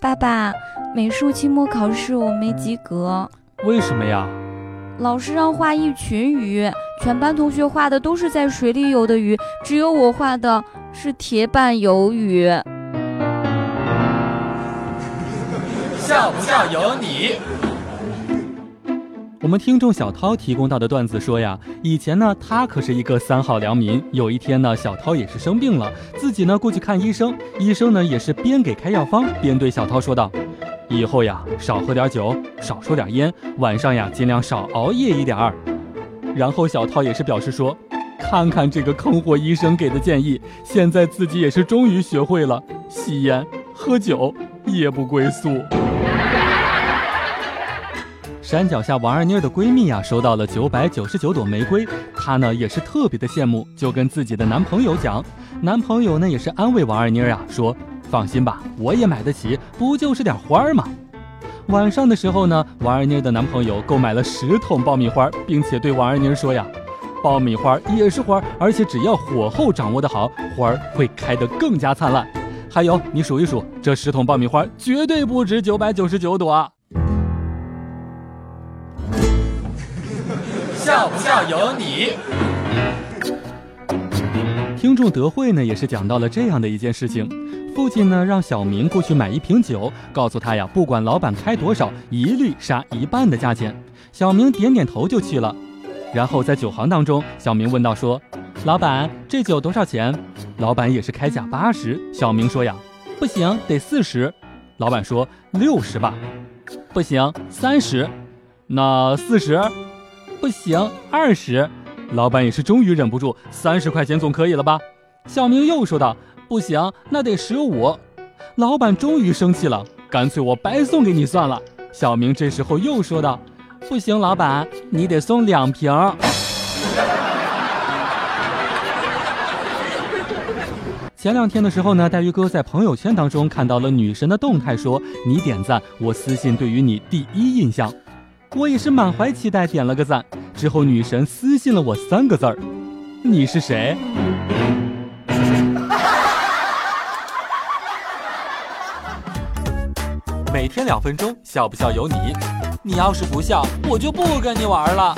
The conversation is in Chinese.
爸爸，美术期末考试我没及格，为什么呀？老师让画一群鱼，全班同学画的都是在水里游的鱼，只有我画的是铁板鱿鱼。笑不笑由你。我们听众小涛提供到的段子说呀，以前呢他可是一个三好良民。有一天呢，小涛也是生病了，自己呢过去看医生，医生呢也是边给开药方边对小涛说道：“以后呀少喝点酒，少抽点烟，晚上呀尽量少熬夜一点儿。”然后小涛也是表示说：“看看这个坑货医生给的建议，现在自己也是终于学会了吸烟喝酒，夜不归宿。”山脚下王二妮的闺蜜啊，收到了九百九十九朵玫瑰，她呢也是特别的羡慕，就跟自己的男朋友讲。男朋友呢也是安慰王二妮啊，说：“放心吧，我也买得起，不就是点花儿吗？”晚上的时候呢，王二妮的男朋友购买了十桶爆米花，并且对王二妮说呀：“爆米花也是花，而且只要火候掌握的好，花儿会开得更加灿烂。还有，你数一数，这十桶爆米花绝对不止九百九十九朵。” 笑不笑由你。听众德惠呢，也是讲到了这样的一件事情：父亲呢让小明过去买一瓶酒，告诉他呀，不管老板开多少，一律杀一半的价钱。小明点点头就去了。然后在酒行当中，小明问道说：“老板，这酒多少钱？”老板也是开价八十。小明说呀：“不行，得四十。”老板说：“六十吧。”不行，三十。那四十。不行，二十，老板也是终于忍不住，三十块钱总可以了吧？小明又说道：“不行，那得十五。”老板终于生气了，干脆我白送给你算了。小明这时候又说道：“不行，老板，你得送两瓶。”前两天的时候呢，黛玉哥在朋友圈当中看到了女神的动态，说：“你点赞，我私信对于你第一印象。”我也是满怀期待，点了个赞。之后女神私信了我三个字儿：“你是谁？”每天两分钟，笑不笑由你。你要是不笑，我就不跟你玩了。